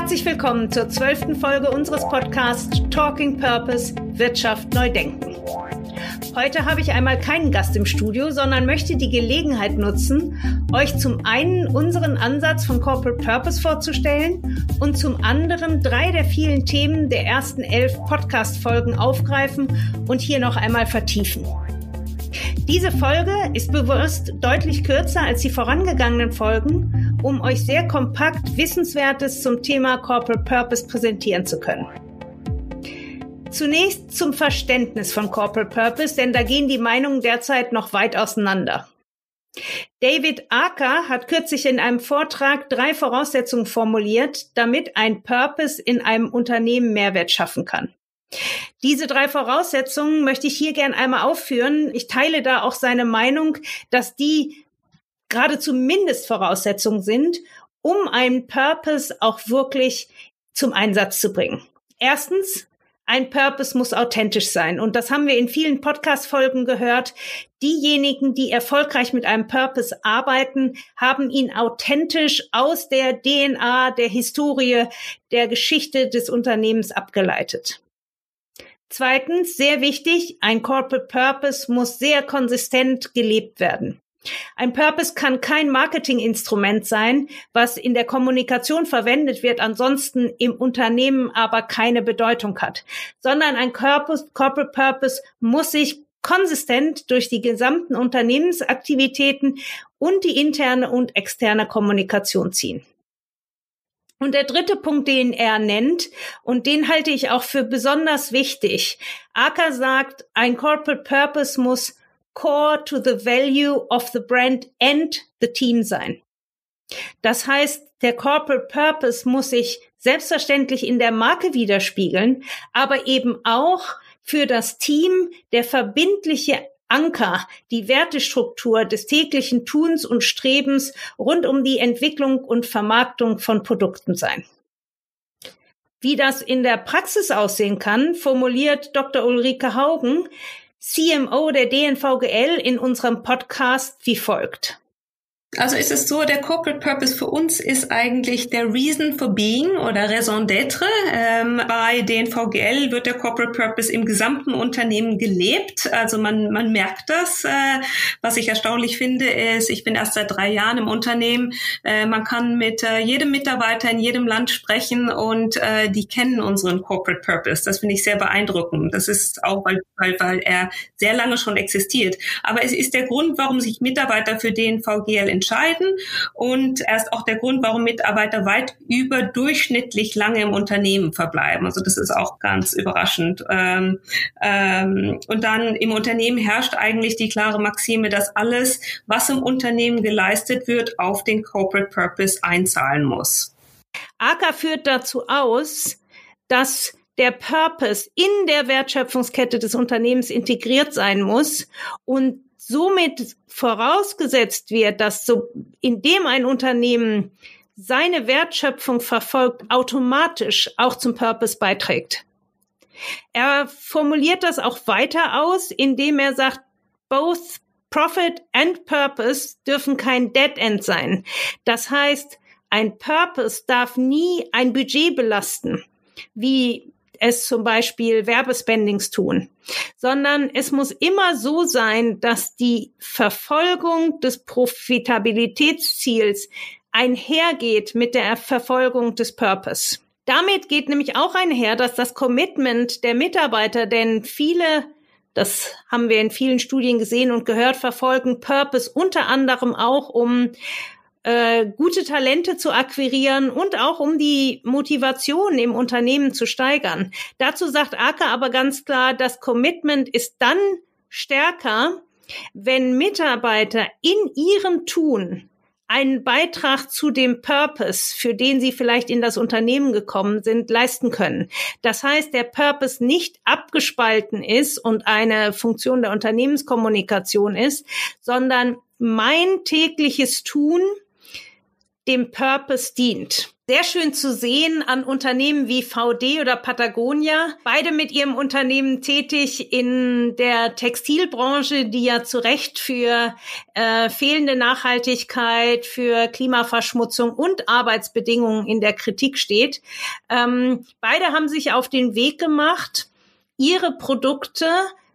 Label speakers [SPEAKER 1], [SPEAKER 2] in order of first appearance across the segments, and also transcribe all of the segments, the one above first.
[SPEAKER 1] Herzlich willkommen zur zwölften Folge unseres Podcasts Talking Purpose Wirtschaft neu denken. Heute habe ich einmal keinen Gast im Studio, sondern möchte die Gelegenheit nutzen, euch zum einen unseren Ansatz von Corporate Purpose vorzustellen und zum anderen drei der vielen Themen der ersten elf Podcast-Folgen aufgreifen und hier noch einmal vertiefen. Diese Folge ist bewusst deutlich kürzer als die vorangegangenen Folgen, um euch sehr kompakt Wissenswertes zum Thema Corporate Purpose präsentieren zu können. Zunächst zum Verständnis von Corporate Purpose, denn da gehen die Meinungen derzeit noch weit auseinander. David Acker hat kürzlich in einem Vortrag drei Voraussetzungen formuliert, damit ein Purpose in einem Unternehmen Mehrwert schaffen kann. Diese drei Voraussetzungen möchte ich hier gern einmal aufführen. Ich teile da auch seine Meinung, dass die geradezu Mindestvoraussetzungen sind, um einen Purpose auch wirklich zum Einsatz zu bringen. Erstens, ein Purpose muss authentisch sein. Und das haben wir in vielen Podcast-Folgen gehört. Diejenigen, die erfolgreich mit einem Purpose arbeiten, haben ihn authentisch aus der DNA, der Historie, der Geschichte des Unternehmens abgeleitet. Zweitens, sehr wichtig, ein Corporate Purpose muss sehr konsistent gelebt werden. Ein Purpose kann kein Marketinginstrument sein, was in der Kommunikation verwendet wird, ansonsten im Unternehmen aber keine Bedeutung hat, sondern ein Corporate, Purpose muss sich konsistent durch die gesamten Unternehmensaktivitäten und die interne und externe Kommunikation ziehen. Und der dritte Punkt, den er nennt, und den halte ich auch für besonders wichtig. Acker sagt, ein Corporate Purpose muss core to the value of the brand and the team sein. Das heißt, der Corporate Purpose muss sich selbstverständlich in der Marke widerspiegeln, aber eben auch für das Team der verbindliche Anker, die Wertestruktur des täglichen Tuns und Strebens rund um die Entwicklung und Vermarktung von Produkten sein. Wie das in der Praxis aussehen kann, formuliert Dr. Ulrike Haugen, CMO der DNVGL in unserem Podcast wie folgt.
[SPEAKER 2] Also ist es so, der Corporate Purpose für uns ist eigentlich der Reason for Being oder Raison d'être. Ähm, bei den VGL wird der Corporate Purpose im gesamten Unternehmen gelebt. Also man, man merkt das. Äh, was ich erstaunlich finde, ist, ich bin erst seit drei Jahren im Unternehmen. Äh, man kann mit äh, jedem Mitarbeiter in jedem Land sprechen und äh, die kennen unseren Corporate Purpose. Das finde ich sehr beeindruckend. Das ist auch, weil, weil, weil er sehr lange schon existiert. Aber es ist der Grund, warum sich Mitarbeiter für den VGL entscheiden. Und er ist auch der Grund, warum Mitarbeiter weit überdurchschnittlich lange im Unternehmen verbleiben. Also das ist auch ganz überraschend. Ähm, ähm, und dann im Unternehmen herrscht eigentlich die klare Maxime, dass alles, was im Unternehmen geleistet wird, auf den Corporate Purpose einzahlen muss.
[SPEAKER 1] AKA führt dazu aus, dass der Purpose in der Wertschöpfungskette des Unternehmens integriert sein muss und somit vorausgesetzt wird, dass so, indem ein Unternehmen seine Wertschöpfung verfolgt, automatisch auch zum Purpose beiträgt. Er formuliert das auch weiter aus, indem er sagt, both Profit and Purpose dürfen kein Dead End sein. Das heißt, ein Purpose darf nie ein Budget belasten, wie es zum Beispiel Werbespendings tun, sondern es muss immer so sein, dass die Verfolgung des Profitabilitätsziels einhergeht mit der Verfolgung des Purpose. Damit geht nämlich auch einher, dass das Commitment der Mitarbeiter, denn viele das haben wir in vielen Studien gesehen und gehört, verfolgen Purpose unter anderem auch, um äh, gute Talente zu akquirieren und auch um die Motivation im Unternehmen zu steigern. Dazu sagt Acker aber ganz klar, das Commitment ist dann stärker, wenn Mitarbeiter in ihrem Tun einen Beitrag zu dem Purpose, für den sie vielleicht in das Unternehmen gekommen sind, leisten können. Das heißt, der Purpose nicht abgespalten ist und eine Funktion der Unternehmenskommunikation ist, sondern mein tägliches Tun dem Purpose dient. Sehr schön zu sehen an Unternehmen wie VD oder Patagonia, beide mit ihrem Unternehmen tätig in der Textilbranche, die ja zu Recht für äh, fehlende Nachhaltigkeit, für Klimaverschmutzung und Arbeitsbedingungen in der Kritik steht. Ähm, beide haben sich auf den Weg gemacht, ihre Produkte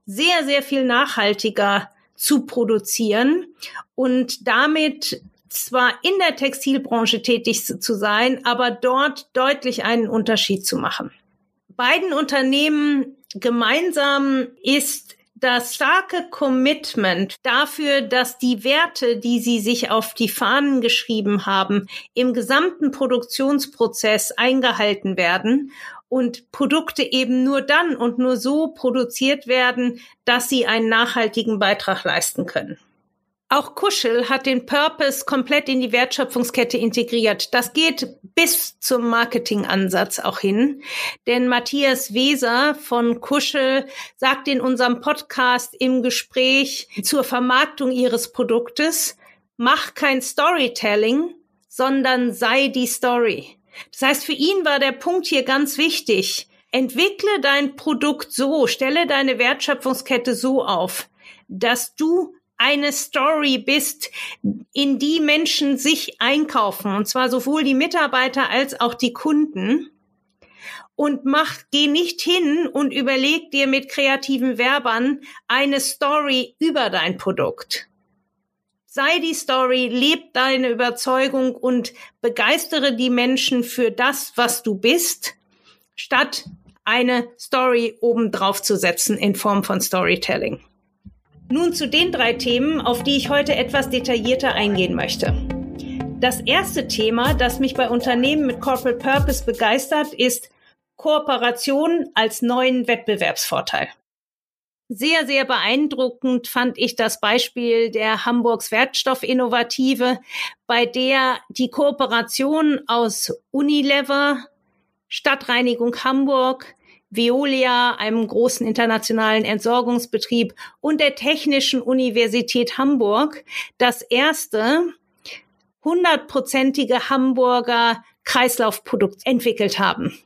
[SPEAKER 1] sehr, sehr viel nachhaltiger zu produzieren und damit zwar in der Textilbranche tätig zu sein, aber dort deutlich einen Unterschied zu machen. Beiden Unternehmen gemeinsam ist das starke Commitment dafür, dass die Werte, die sie sich auf die Fahnen geschrieben haben, im gesamten Produktionsprozess eingehalten werden und Produkte eben nur dann und nur so produziert werden, dass sie einen nachhaltigen Beitrag leisten können. Auch Kuschel hat den Purpose komplett in die Wertschöpfungskette integriert. Das geht bis zum Marketingansatz auch hin. Denn Matthias Weser von Kuschel sagt in unserem Podcast im Gespräch zur Vermarktung ihres Produktes, mach kein Storytelling, sondern sei die Story. Das heißt, für ihn war der Punkt hier ganz wichtig. Entwickle dein Produkt so, stelle deine Wertschöpfungskette so auf, dass du eine Story bist, in die Menschen sich einkaufen, und zwar sowohl die Mitarbeiter als auch die Kunden. Und mach, geh nicht hin und überleg dir mit kreativen Werbern eine Story über dein Produkt. Sei die Story, leb deine Überzeugung und begeistere die Menschen für das, was du bist, statt eine Story obendrauf zu setzen in Form von Storytelling. Nun zu den drei Themen, auf die ich heute etwas detaillierter eingehen möchte. Das erste Thema, das mich bei Unternehmen mit Corporate Purpose begeistert, ist Kooperation als neuen Wettbewerbsvorteil. Sehr, sehr beeindruckend fand ich das Beispiel der Hamburgs Wertstoffinnovative, bei der die Kooperation aus Unilever, Stadtreinigung Hamburg, Veolia, einem großen internationalen Entsorgungsbetrieb und der Technischen Universität Hamburg das erste hundertprozentige Hamburger Kreislaufprodukt entwickelt haben.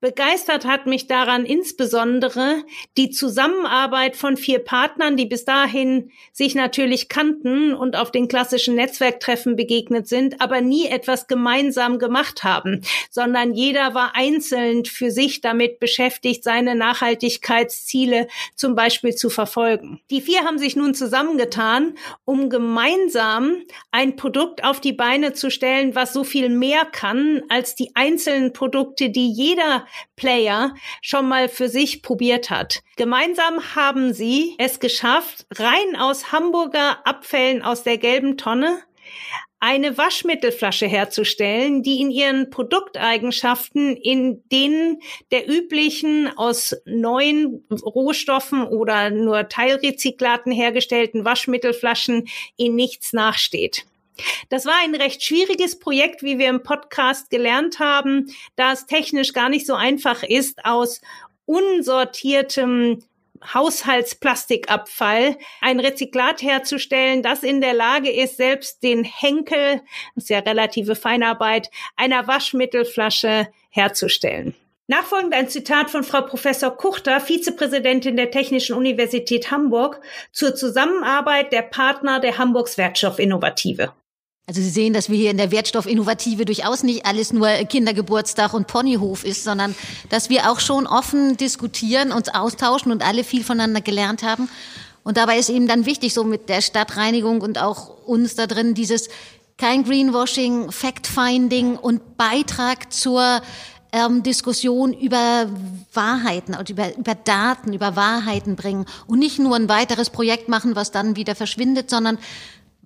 [SPEAKER 1] Begeistert hat mich daran insbesondere die Zusammenarbeit von vier Partnern, die bis dahin sich natürlich kannten und auf den klassischen Netzwerktreffen begegnet sind, aber nie etwas gemeinsam gemacht haben, sondern jeder war einzeln für sich damit beschäftigt, seine Nachhaltigkeitsziele zum Beispiel zu verfolgen. Die vier haben sich nun zusammengetan, um gemeinsam ein Produkt auf die Beine zu stellen, was so viel mehr kann als die einzelnen Produkte, die jeder Player schon mal für sich probiert hat. Gemeinsam haben sie es geschafft, rein aus Hamburger Abfällen aus der gelben Tonne eine Waschmittelflasche herzustellen, die in ihren Produkteigenschaften in denen der üblichen aus neuen Rohstoffen oder nur Teilrezyklaten hergestellten Waschmittelflaschen in nichts nachsteht. Das war ein recht schwieriges Projekt, wie wir im Podcast gelernt haben, da es technisch gar nicht so einfach ist, aus unsortiertem Haushaltsplastikabfall ein Rezyklat herzustellen, das in der Lage ist, selbst den Henkel, das ist ja relative Feinarbeit, einer Waschmittelflasche herzustellen. Nachfolgend ein Zitat von Frau Professor Kuchter, Vizepräsidentin der Technischen Universität Hamburg, zur Zusammenarbeit der Partner der Hamburgs Wertstoffinnovative.
[SPEAKER 3] Also Sie sehen, dass wir hier in der Wertstoffinnovative durchaus nicht alles nur Kindergeburtstag und Ponyhof ist, sondern dass wir auch schon offen diskutieren, uns austauschen und alle viel voneinander gelernt haben. Und dabei ist eben dann wichtig, so mit der Stadtreinigung und auch uns da drin, dieses kein Greenwashing, Fact-Finding und Beitrag zur ähm, Diskussion über Wahrheiten, und über, über Daten, über Wahrheiten bringen und nicht nur ein weiteres Projekt machen, was dann wieder verschwindet, sondern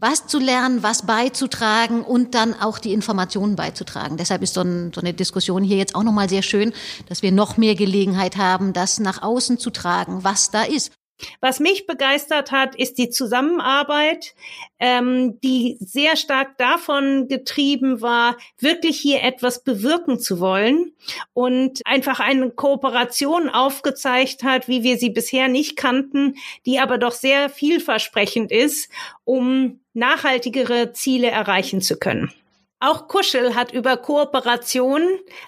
[SPEAKER 3] was zu lernen, was beizutragen und dann auch die Informationen beizutragen. Deshalb ist so, ein, so eine Diskussion hier jetzt auch nochmal sehr schön, dass wir noch mehr Gelegenheit haben, das nach außen zu tragen, was da ist.
[SPEAKER 1] Was mich begeistert hat, ist die Zusammenarbeit, ähm, die sehr stark davon getrieben war, wirklich hier etwas bewirken zu wollen und einfach eine Kooperation aufgezeigt hat, wie wir sie bisher nicht kannten, die aber doch sehr vielversprechend ist, um nachhaltigere Ziele erreichen zu können. Auch Kuschel hat über Kooperation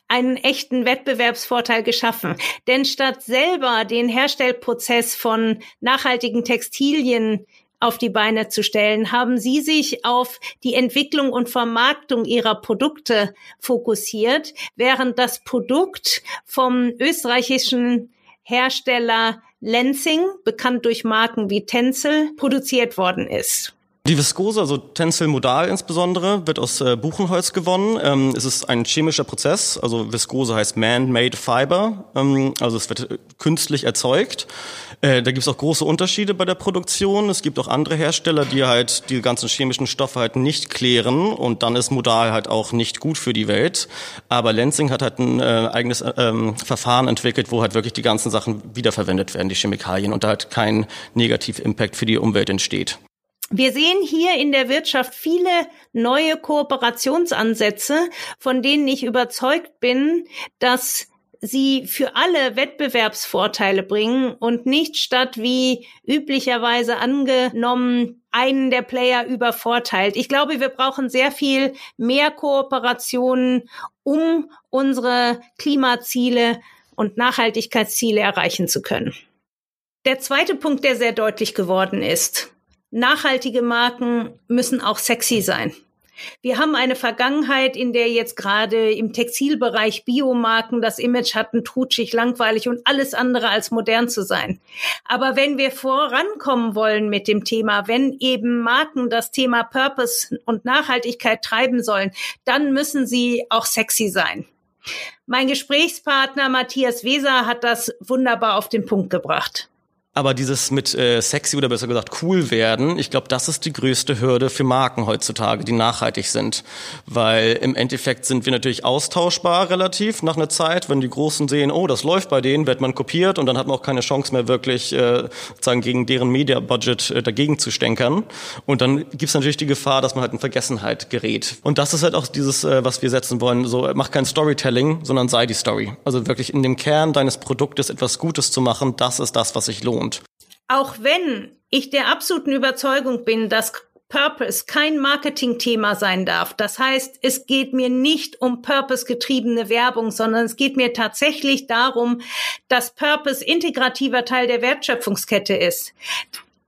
[SPEAKER 1] einen echten Wettbewerbsvorteil geschaffen. Denn statt selber den Herstellprozess von nachhaltigen Textilien auf die Beine zu stellen, haben Sie sich auf die Entwicklung und Vermarktung Ihrer Produkte fokussiert, während das Produkt vom österreichischen Hersteller Lenzing, bekannt durch Marken wie Tencel, produziert worden ist.
[SPEAKER 4] Die Viskose, also Tencel Modal insbesondere, wird aus äh, Buchenholz gewonnen. Ähm, es ist ein chemischer Prozess, also Viskose heißt Man-Made Fiber, ähm, also es wird äh, künstlich erzeugt. Äh, da gibt es auch große Unterschiede bei der Produktion. Es gibt auch andere Hersteller, die halt die ganzen chemischen Stoffe halt nicht klären und dann ist Modal halt auch nicht gut für die Welt. Aber Lenzing hat halt ein äh, eigenes äh, ähm, Verfahren entwickelt, wo halt wirklich die ganzen Sachen wiederverwendet werden, die Chemikalien, und da halt kein Negativ-Impact für die Umwelt entsteht.
[SPEAKER 1] Wir sehen hier in der Wirtschaft viele neue Kooperationsansätze, von denen ich überzeugt bin, dass sie für alle Wettbewerbsvorteile bringen und nicht statt wie üblicherweise angenommen einen der Player übervorteilt. Ich glaube, wir brauchen sehr viel mehr Kooperationen, um unsere Klimaziele und Nachhaltigkeitsziele erreichen zu können. Der zweite Punkt, der sehr deutlich geworden ist, nachhaltige Marken müssen auch sexy sein. Wir haben eine Vergangenheit, in der jetzt gerade im Textilbereich Biomarken das Image hatten, trutschig, langweilig und alles andere als modern zu sein. Aber wenn wir vorankommen wollen mit dem Thema, wenn eben Marken das Thema Purpose und Nachhaltigkeit treiben sollen, dann müssen sie auch sexy sein. Mein Gesprächspartner Matthias Weser hat das wunderbar auf den Punkt gebracht.
[SPEAKER 4] Aber dieses mit äh, sexy oder besser gesagt cool werden, ich glaube, das ist die größte Hürde für Marken heutzutage, die nachhaltig sind. Weil im Endeffekt sind wir natürlich austauschbar relativ nach einer Zeit. Wenn die Großen sehen, oh, das läuft bei denen, wird man kopiert und dann hat man auch keine Chance mehr wirklich äh, sozusagen gegen deren Media-Budget äh, dagegen zu stänkern. Und dann gibt es natürlich die Gefahr, dass man halt in Vergessenheit gerät. Und das ist halt auch dieses, äh, was wir setzen wollen. So, mach kein Storytelling, sondern sei die Story. Also wirklich in dem Kern deines Produktes etwas Gutes zu machen, das ist das, was sich lohnt lohnt.
[SPEAKER 1] Auch wenn ich der absoluten Überzeugung bin, dass Purpose kein Marketingthema sein darf. Das heißt, es geht mir nicht um Purpose-getriebene Werbung, sondern es geht mir tatsächlich darum, dass Purpose integrativer Teil der Wertschöpfungskette ist.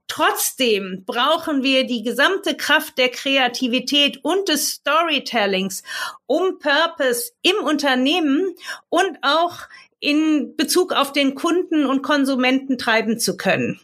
[SPEAKER 1] Trotzdem brauchen wir die gesamte Kraft der Kreativität und des Storytellings, um Purpose im Unternehmen und auch in Bezug auf den Kunden und Konsumenten treiben zu können.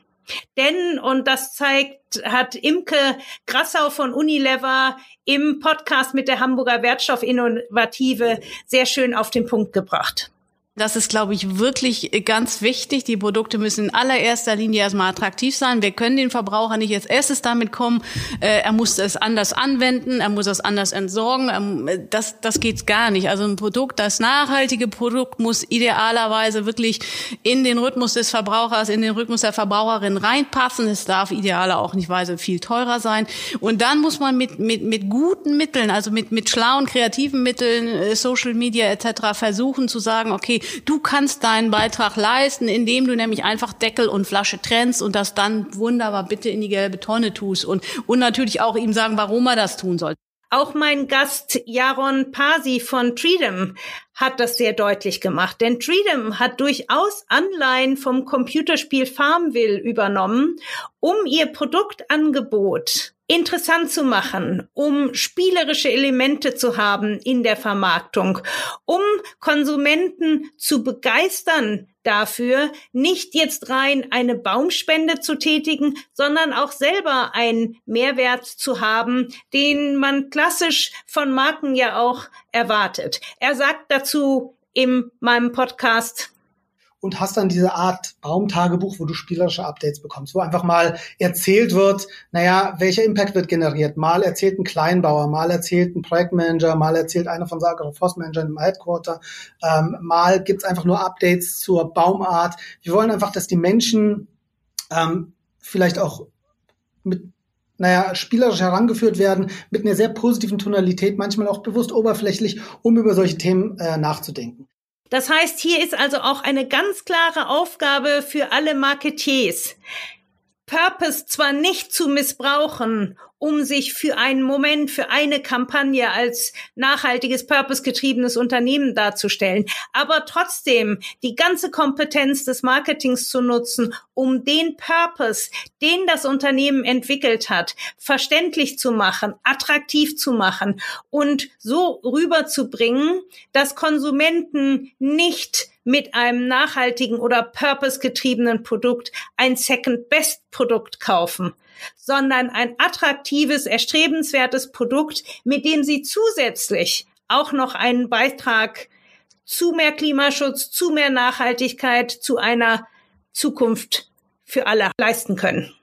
[SPEAKER 1] Denn, und das zeigt, hat Imke Grassau von Unilever im Podcast mit der Hamburger Wertstoffinnovative sehr schön auf den Punkt gebracht.
[SPEAKER 5] Das ist, glaube ich, wirklich ganz wichtig. Die Produkte müssen in allererster Linie erstmal attraktiv sein. Wir können den Verbraucher nicht als erstes damit kommen, äh, er muss es anders anwenden, er muss es anders entsorgen. Ähm, das, das geht gar nicht. Also ein Produkt, das nachhaltige Produkt muss idealerweise wirklich in den Rhythmus des Verbrauchers, in den Rhythmus der Verbraucherin reinpassen. Es darf idealer auch nicht weise viel teurer sein. Und dann muss man mit, mit, mit guten Mitteln, also mit, mit schlauen, kreativen Mitteln, äh, Social Media etc. versuchen zu sagen, okay, du kannst deinen Beitrag leisten, indem du nämlich einfach Deckel und Flasche trennst und das dann wunderbar bitte in die gelbe Tonne tust und, und natürlich auch ihm sagen, warum er das tun soll.
[SPEAKER 1] Auch mein Gast Jaron Pasi von Treedom hat das sehr deutlich gemacht, denn Treedom hat durchaus Anleihen vom Computerspiel Farmville übernommen, um ihr Produktangebot interessant zu machen, um spielerische Elemente zu haben in der Vermarktung, um Konsumenten zu begeistern dafür, nicht jetzt rein eine Baumspende zu tätigen, sondern auch selber einen Mehrwert zu haben, den man klassisch von Marken ja auch erwartet. Er sagt dazu in meinem Podcast,
[SPEAKER 6] und hast dann diese Art Baumtagebuch, wo du spielerische Updates bekommst, wo einfach mal erzählt wird, naja, welcher Impact wird generiert. Mal erzählt ein Kleinbauer, mal erzählt ein Projektmanager, mal erzählt einer von Sager Forstmanager im Headquarter, ähm, mal gibt's einfach nur Updates zur Baumart. Wir wollen einfach, dass die Menschen ähm, vielleicht auch mit naja, spielerisch herangeführt werden, mit einer sehr positiven Tonalität, manchmal auch bewusst oberflächlich, um über solche Themen äh, nachzudenken.
[SPEAKER 1] Das heißt, hier ist also auch eine ganz klare Aufgabe für alle Marketiers. Purpose zwar nicht zu missbrauchen, um sich für einen Moment, für eine Kampagne als nachhaltiges, purpose-getriebenes Unternehmen darzustellen, aber trotzdem die ganze Kompetenz des Marketings zu nutzen, um den Purpose, den das Unternehmen entwickelt hat, verständlich zu machen, attraktiv zu machen und so rüberzubringen, dass Konsumenten nicht mit einem nachhaltigen oder purpose-getriebenen Produkt ein Second-Best-Produkt kaufen, sondern ein attraktives, erstrebenswertes Produkt, mit dem sie zusätzlich auch noch einen Beitrag zu mehr Klimaschutz, zu mehr Nachhaltigkeit, zu einer Zukunft für alle leisten können.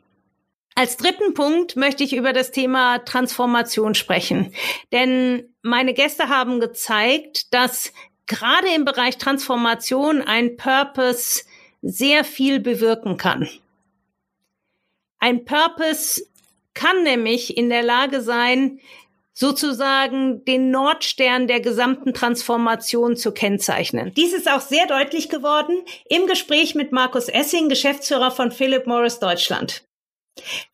[SPEAKER 1] Als dritten Punkt möchte ich über das Thema Transformation sprechen. Denn meine Gäste haben gezeigt, dass gerade im Bereich Transformation ein Purpose sehr viel bewirken kann. Ein Purpose kann nämlich in der Lage sein, sozusagen den Nordstern der gesamten Transformation zu kennzeichnen. Dies ist auch sehr deutlich geworden im Gespräch mit Markus Essing, Geschäftsführer von Philip Morris Deutschland.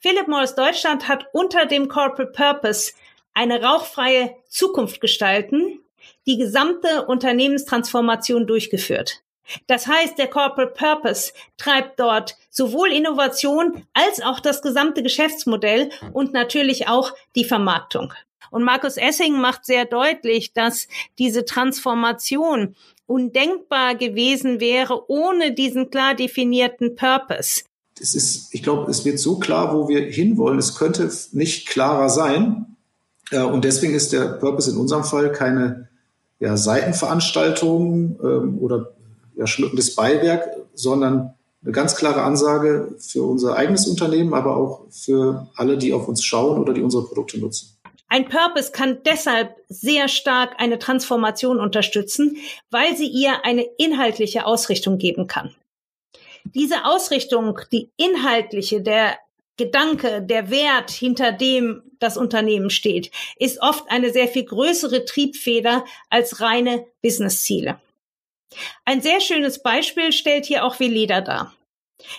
[SPEAKER 1] Philip Morris Deutschland hat unter dem Corporate Purpose eine rauchfreie Zukunft gestalten die gesamte Unternehmenstransformation durchgeführt. Das heißt, der Corporate Purpose treibt dort sowohl Innovation als auch das gesamte Geschäftsmodell und natürlich auch die Vermarktung. Und Markus Essing macht sehr deutlich, dass diese Transformation undenkbar gewesen wäre ohne diesen klar definierten Purpose.
[SPEAKER 7] Es ist, ich glaube, es wird so klar, wo wir hinwollen. Es könnte nicht klarer sein. Äh, und deswegen ist der Purpose in unserem Fall keine ja, Seitenveranstaltungen ähm, oder ja, schmückendes Beiwerk, sondern eine ganz klare Ansage für unser eigenes Unternehmen, aber auch für alle, die auf uns schauen oder die unsere Produkte nutzen.
[SPEAKER 1] Ein Purpose kann deshalb sehr stark eine Transformation unterstützen, weil sie ihr eine inhaltliche Ausrichtung geben kann. Diese Ausrichtung, die inhaltliche, der Gedanke, der Wert, hinter dem das Unternehmen steht, ist oft eine sehr viel größere Triebfeder als reine Businessziele. Ein sehr schönes Beispiel stellt hier auch Veleda dar.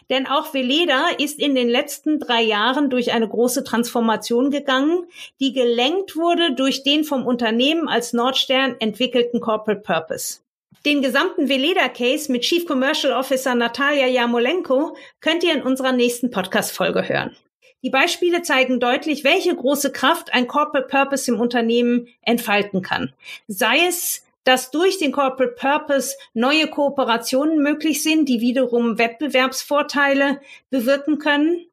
[SPEAKER 1] Denn auch Veleda ist in den letzten drei Jahren durch eine große Transformation gegangen, die gelenkt wurde durch den vom Unternehmen als Nordstern entwickelten Corporate Purpose. Den gesamten Veleda-Case mit Chief Commercial Officer Natalia Jamolenko könnt ihr in unserer nächsten Podcast-Folge hören. Die Beispiele zeigen deutlich, welche große Kraft ein Corporate Purpose im Unternehmen entfalten kann. Sei es, dass durch den Corporate Purpose neue Kooperationen möglich sind, die wiederum Wettbewerbsvorteile bewirken können,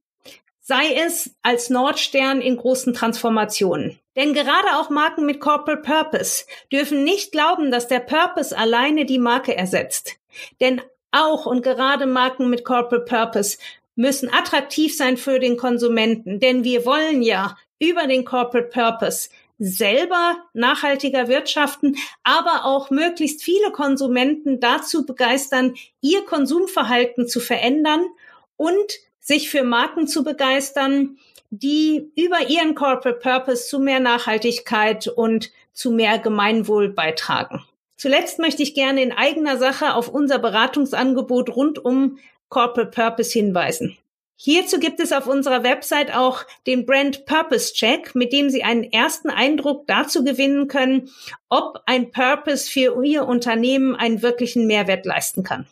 [SPEAKER 1] sei es als Nordstern in großen Transformationen. Denn gerade auch Marken mit Corporate Purpose dürfen nicht glauben, dass der Purpose alleine die Marke ersetzt. Denn auch und gerade Marken mit Corporate Purpose müssen attraktiv sein für den Konsumenten. Denn wir wollen ja über den Corporate Purpose selber nachhaltiger wirtschaften, aber auch möglichst viele Konsumenten dazu begeistern, ihr Konsumverhalten zu verändern und sich für Marken zu begeistern, die über ihren Corporate Purpose zu mehr Nachhaltigkeit und zu mehr Gemeinwohl beitragen. Zuletzt möchte ich gerne in eigener Sache auf unser Beratungsangebot rund um Corporate Purpose hinweisen. Hierzu gibt es auf unserer Website auch den Brand Purpose Check, mit dem Sie einen ersten Eindruck dazu gewinnen können, ob ein Purpose für Ihr Unternehmen einen wirklichen Mehrwert leisten kann.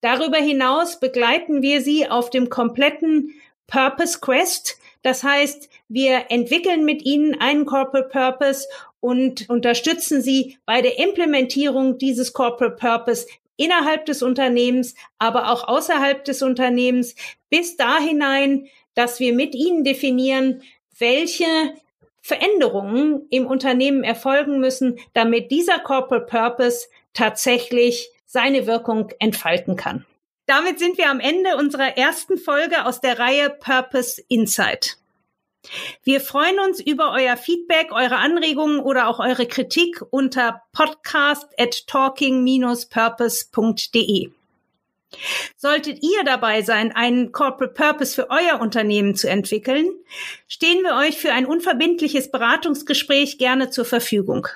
[SPEAKER 1] Darüber hinaus begleiten wir Sie auf dem kompletten Purpose Quest, das heißt, wir entwickeln mit Ihnen einen Corporate Purpose und unterstützen Sie bei der Implementierung dieses Corporate Purpose innerhalb des Unternehmens, aber auch außerhalb des Unternehmens, bis da hinein, dass wir mit Ihnen definieren, welche Veränderungen im Unternehmen erfolgen müssen, damit dieser Corporate Purpose tatsächlich seine Wirkung entfalten kann. Damit sind wir am Ende unserer ersten Folge aus der Reihe Purpose Insight. Wir freuen uns über euer Feedback, eure Anregungen oder auch eure Kritik unter podcast at talking-purpose.de. Solltet ihr dabei sein, einen Corporate Purpose für euer Unternehmen zu entwickeln, stehen wir euch für ein unverbindliches Beratungsgespräch gerne zur Verfügung.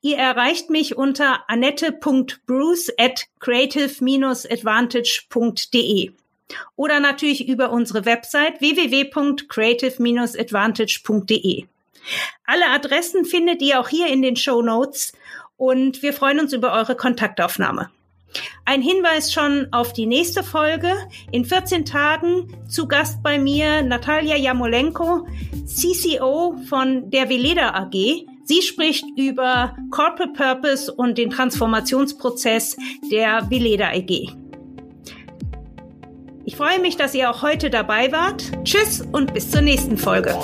[SPEAKER 1] Ihr erreicht mich unter annette.bruce at creative-advantage.de. oder natürlich über unsere Website www.creative-advantage.de. Alle Adressen findet ihr auch hier in den Show Notes und wir freuen uns über eure Kontaktaufnahme. Ein Hinweis schon auf die nächste Folge. In 14 Tagen zu Gast bei mir Natalia Jamolenko, CCO von der Veleda AG. Sie spricht über Corporate Purpose und den Transformationsprozess der Veleda AG. Ich freue mich, dass ihr auch heute dabei wart. Tschüss und bis zur nächsten Folge.